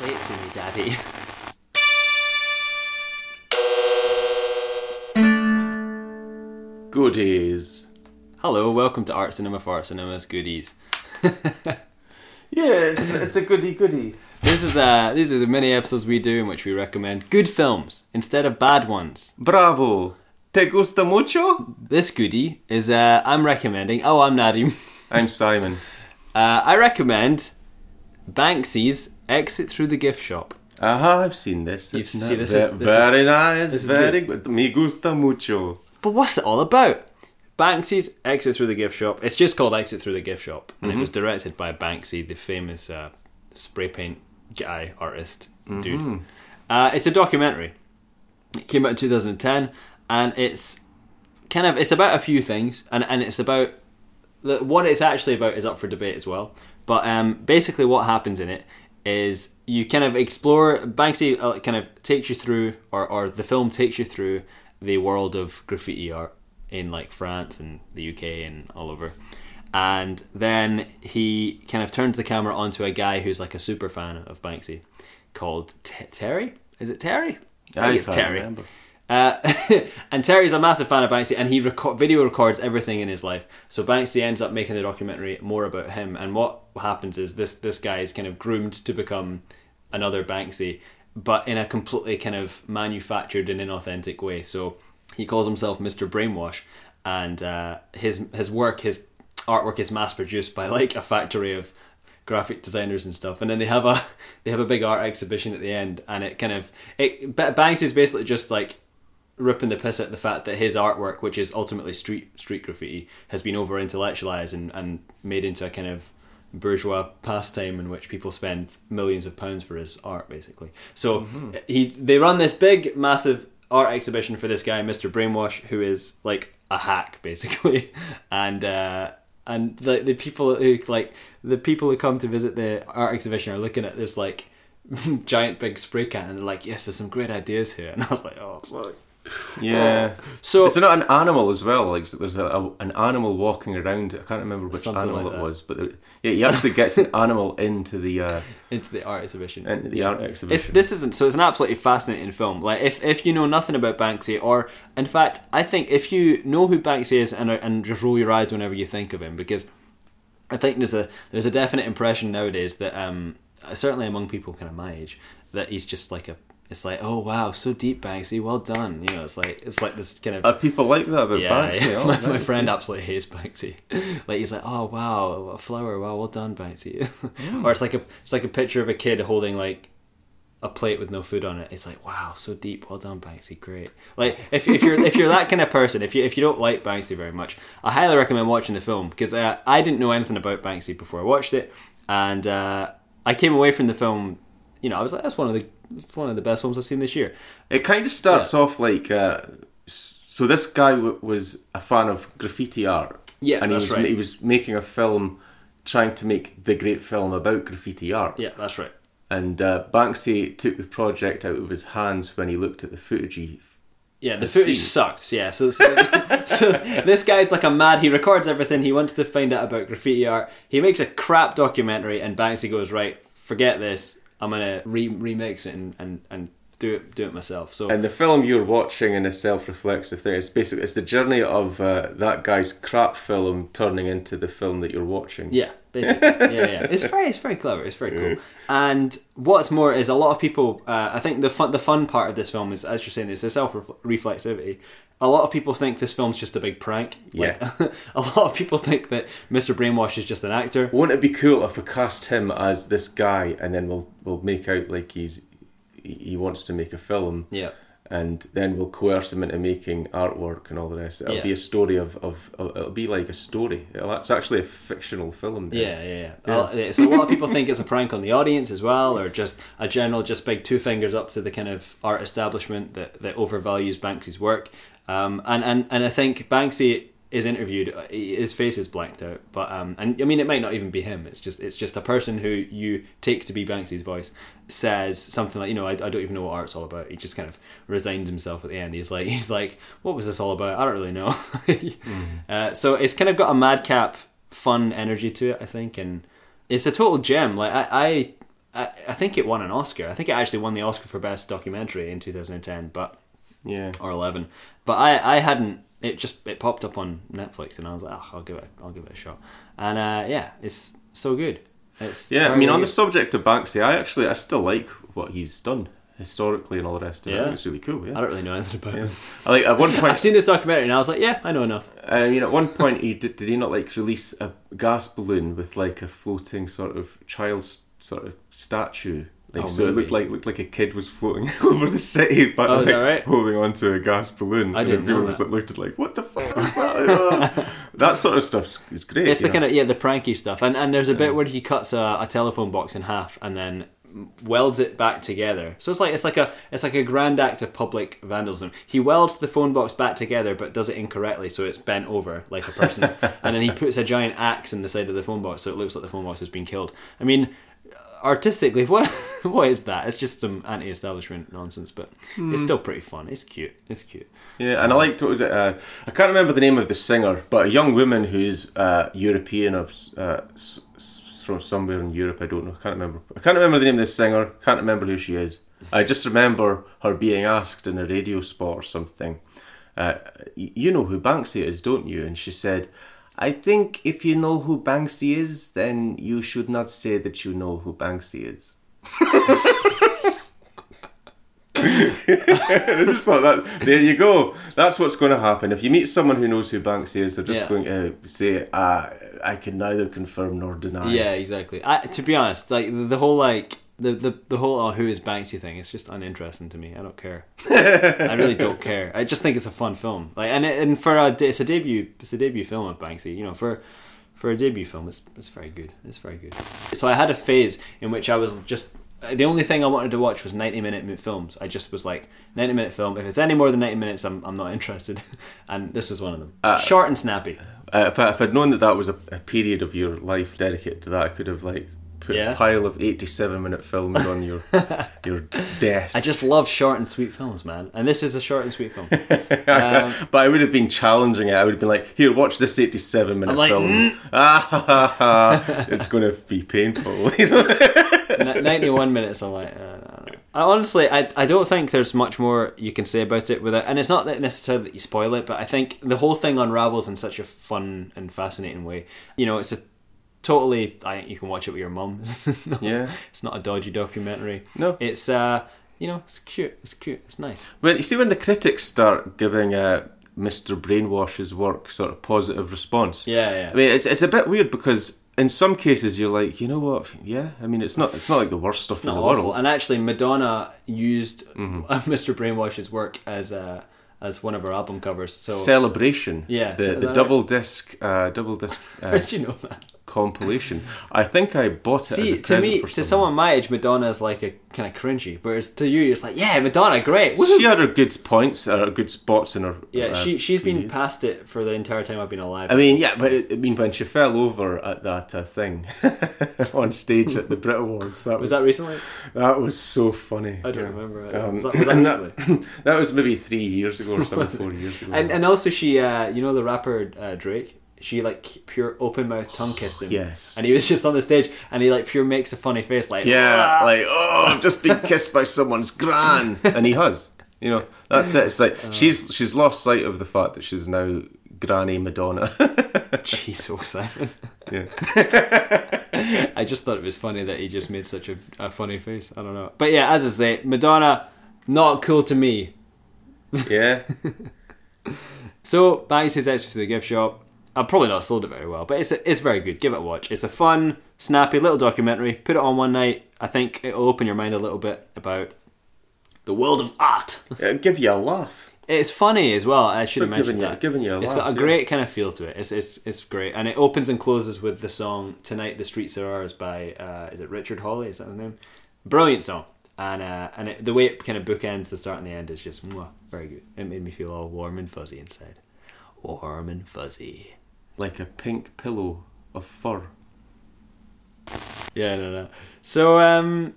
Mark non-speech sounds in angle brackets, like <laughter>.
Play it to me, Daddy. <laughs> Goodies. Hello, welcome to Art Cinema for Art Cinema's Goodies. <laughs> Yeah, it's, it's a goody goody. This is uh these are the mini episodes we do in which we recommend good films instead of bad ones. Bravo. Te gusta mucho? This goodie is uh I'm recommending oh I'm Nadim. I'm Simon. Uh, I recommend Banksy's Exit Through the Gift Shop. Aha, I've seen this. You've seen- this is- this very nice. this is very good. Me gusta mucho. But what's it all about? Banksy's Exit Through the Gift Shop. It's just called Exit Through the Gift Shop, and it was directed by Banksy, the famous uh, spray paint guy artist dude. Uh, it's a documentary. It came out in 2010, and it's kind of it's about a few things, and and it's about what it's actually about is up for debate as well. But um, basically, what happens in it is you kind of explore. Banksy uh, kind of takes you through, or or the film takes you through the world of graffiti art in like France and the UK and all over. And then he kind of turns the camera onto a guy who's like a super fan of Banksy, called T- Terry. Is it Terry? I think it's Terry. remember. Uh, <laughs> and Terry's a massive fan of Banksy, and he reco- video records everything in his life. So Banksy ends up making the documentary more about him. And what happens is this this guy is kind of groomed to become another Banksy, but in a completely kind of manufactured and inauthentic way. So he calls himself Mr. Brainwash, and uh, his his work, his artwork, is mass produced by like a factory of graphic designers and stuff and then they have a <laughs> they have a big art exhibition at the end and it kind of it Ba- Banks is basically just like ripping the piss at the fact that his artwork which is ultimately street street graffiti has been over intellectualized and, and made into a kind of bourgeois pastime in which people spend millions of pounds for his art basically. So he they run this big massive art exhibition for this guy Mr. Brainwash who is like a hack basically. <laughs> And uh and the the people who like the people who come to visit the art exhibition are looking at this like <laughs> giant big spray can and they're like yes there's some great ideas here. <laughs> And I was like oh fuck Yeah. so Is it not an animal as well? Like there's a, a, an animal walking around. I can't remember which animal like it was, but there, yeah, he actually gets an animal into the uh, into the art exhibition into the art It's, exhibition. this isn't so. It's an absolutely fascinating film. Like if, if you know nothing about Banksy, or in fact, I think if you know who Banksy is and and just roll your eyes whenever you think of him, because I think there's a there's a definite impression nowadays that um certainly among people kind of my age that he's just like a it's like oh wow so deep Banksy well done you know it's like it's like this kind of Are people like that about yeah, Banksy? yeah. Oh, my, my friend absolutely hates Banksy. <laughs> Like he's like, oh wow, a flower, wow, well done, Banksy. <laughs> or it's like a it's like a picture of a kid holding like a plate with no food on it. It's like, wow, so deep, well done, Banksy, great. Like if, if you're if you're that kind of person, if you if you don't like Banksy very much, I highly recommend watching the film because uh, I didn't know anything about Banksy before I watched it, and uh, I came away from the film. You know, I was like, that's one of the one of the best films I've seen this year. It kind of starts off like uh, so. This guy w- was a fan of graffiti art. Yeah, and he that's was right. he was making a film, trying to make the great film about graffiti art. Yeah, that's right. And uh, Banksy took the project out of his hands when he looked at the footage. He, Yeah, the the footage scene. sucked. Yeah, so, so, <laughs> so this guy's like a mad. He records everything. He wants to find out about graffiti art. He makes a crap documentary, and Banksy goes, "Right, forget this. I'm gonna re- remix it and, and, and do it do it myself." So and the film you're watching in a self-reflexive thing. It's basically it's the journey of uh, that guy's crap film turning into the film that you're watching. Yeah, basically. yeah, yeah. It's very, it's very clever. It's very cool. <laughs> And what's more is a lot of people. Uh, I think the fun, the fun part of this film is, as you're saying, is the self reflexivity. A lot of people think this film's just a big prank. Like, <laughs> a lot of people think that Mr. Brainwash is just an actor. Wouldn't it be cool if we cast him as this guy and then we'll we'll make out like he's he wants to make a film Yeah. and then we'll coerce him into making artwork and all the rest. It'll Yeah. be a story of, of, of it'll be like a story. It'll, it's actually a fictional film. then. Yeah, yeah, yeah. Uh, yeah, So a lot of people think it's a prank on the audience as well, or just a general, just big two fingers up to the kind of art establishment that, that overvalues Banksy's work. Um, and, and, and I think Banksy is interviewed, uh, his face is blanked out, but um, and I mean it might not even be him. It's just it's just a person who you take to be Banksy's voice says something like you know I, I don't even know what art's all about. He just kind of resigns himself at the end. He's like <laughs> he's like what was this all about? I don't really know. <laughs> uh, so it's kind of got a madcap fun energy to it, I think, and it's a total gem. Like I, I I, I think it won an Oscar. I think it actually won the Oscar for best documentary in 2010, but Yeah. or 11. But I I hadn't. It just it popped up on Netflix, and I was like, oh, I'll give it I'll give it a shot. And uh, yeah, it's so good. It's Yeah, I mean, on the subject of Banksy, I actually I still like what he's done historically and all the rest of it. I Yeah. think it's really cool. Yeah, I don't really know anything about yeah. it. I like at one <laughs> point. I've seen this documentary, and I was like, yeah, I know enough. I mean, at one point, he did, did he not like release a gas balloon with like a floating sort of child's sort of statue? Like Oh, so, it looked like looked like a kid was floating <laughs> over the city, but Oh, like right? holding onto a gas balloon. I And didn't everyone know was that. like looked at like, what the <laughs> fuck is that? <laughs> That sort of stuff is great. It's the know. kind of yeah, the pranky stuff, and and there's a bit where he cuts a, a telephone box in half and then welds it back together. So it's like it's like a it's like a grand act of public vandalism. He welds the phone box back together, but does it incorrectly, so it's bent over like a person, and then he puts a giant axe in the side of the phone box, so it looks like the phone box has been killed. I mean. Artistically, <laughs> what what is that? It's just some anti-establishment nonsense, but it's still pretty fun. It's cute. It's cute. Yeah, and I liked what was it? Uh, I can't remember the name of the singer, but a young woman who's uh, European or uh, s- s- from somewhere in Europe. I don't know. I can't remember. I can't remember the name of the singer. Can't remember who she is. I just remember her being asked in a radio spot or something. Uh, you know who Banksy is, don't you? And she said, "I think if you know who Banksy is, then you should not say that you know who Banksy is." <laughs> I just thought that there you go. That's what's going to happen if you meet someone who knows who Banksy is. They're just Yeah. going to say, uh, "I can neither confirm nor deny." Yeah, exactly. I, to be honest, like the whole like the, the the whole oh, who is Banksy thing is just uninteresting to me. I don't care. <laughs> I really don't care. I just think it's a fun film. Like and and for a it's a debut it's a debut film of Banksy. You know for. For a debut film, it's, it's very good. It's very good. So I had a phase in which I was just the only thing I wanted to watch was ninety minute films. I just was like ninety minute film. If it's any more than ninety minutes, I'm, I'm not interested. <laughs> And this was one of them. Short and snappy. Uh, if, I, if I'd known that that was a, a period of your life dedicated to that, I could have like put Yeah. a pile of eighty-seven minute films on your <laughs> your desk. I just love short and sweet films, man. And this is a short and sweet film. <laughs> Um, but I would have been challenging it. I would have been like, "Here, watch this eighty-seven minute I'm like, film." "Mm." <laughs> Ah, ha, ha, ha. it's going to be painful. You know? 91 minutes i'm like uh, no, no. I, honestly I, I don't think there's much more you can say about it without and it's not that necessarily that you spoil it but i think the whole thing unravels in such a fun and fascinating way you know it's a totally i think you can watch it with your mum <laughs> It's not- Yeah. it's not a dodgy documentary No. it's uh you know it's cute it's cute it's nice Well, you see, when the critics start giving uh, Mr. Brainwash's work sort of positive response, yeah yeah I mean, it's it's a bit weird because in some cases you're like, you know what? Yeah, I mean, it's not it's not like the worst stuff in the awful world. and actually madonna used Mm-hmm. <laughs> mr brainwash's work as uh as one of her album covers so Celebration, Yeah, the the double disc uh, double disc how <laughs> uh, did you know that compilation. I think I bought it. as See, to me, to someone. my age, Madonna is like a kind of cringy, whereas to you, you're like, yeah, Madonna, great. Woohoo. she had her good points, or good spots in her. yeah, uh, she she's been past it for the entire time I've been alive. I mean, yeah, but it, I mean, when she fell over at that uh, thing <laughs> on stage at the Brit Awards, that was, was that recently? that was so funny. I don't Yeah. remember. it. Um, was that, was that recently? <laughs> that was maybe three years ago or something, four years ago. <laughs> And and also she, uh, you know, the rapper uh, Drake. She like pure open mouth tongue kissed him. Yes. And he was just on the stage, and he like pure makes a funny face, like yeah, like oh, I've just been kissed by someone's gran, and he has. You know, that's it. It's like Uh. <laughs> she's she's lost sight of the fact that she's now Granny Madonna. <laughs> Oh Simon. yeah. <laughs> I just thought it was funny that he just made such a, a funny face. I don't know, but yeah, as I say, Madonna, not cool to me. Yeah. So Banksy's Exit Through the gift shop. I've probably not sold it very well, but it's it's very good. Give it a watch. It's a fun, snappy little documentary. Put it on one night. I think it'll open your mind a little bit about the world of art. <laughs> It'll give you a laugh. It's funny as well. I should have mentioned giving you- that. giving you a it's laugh, got a yeah. great kind of feel to it. It's, it's it's great, and it opens and closes with the song "Tonight the Streets Are Ours" by uh, is it Richard Hawley? Is that the name? Brilliant song, and uh, and it, the way it kind of bookends the start and the end is just mwah, very good. It made me feel all warm and fuzzy inside, warm and fuzzy. Like a pink pillow of fur. Yeah, no, no. So um,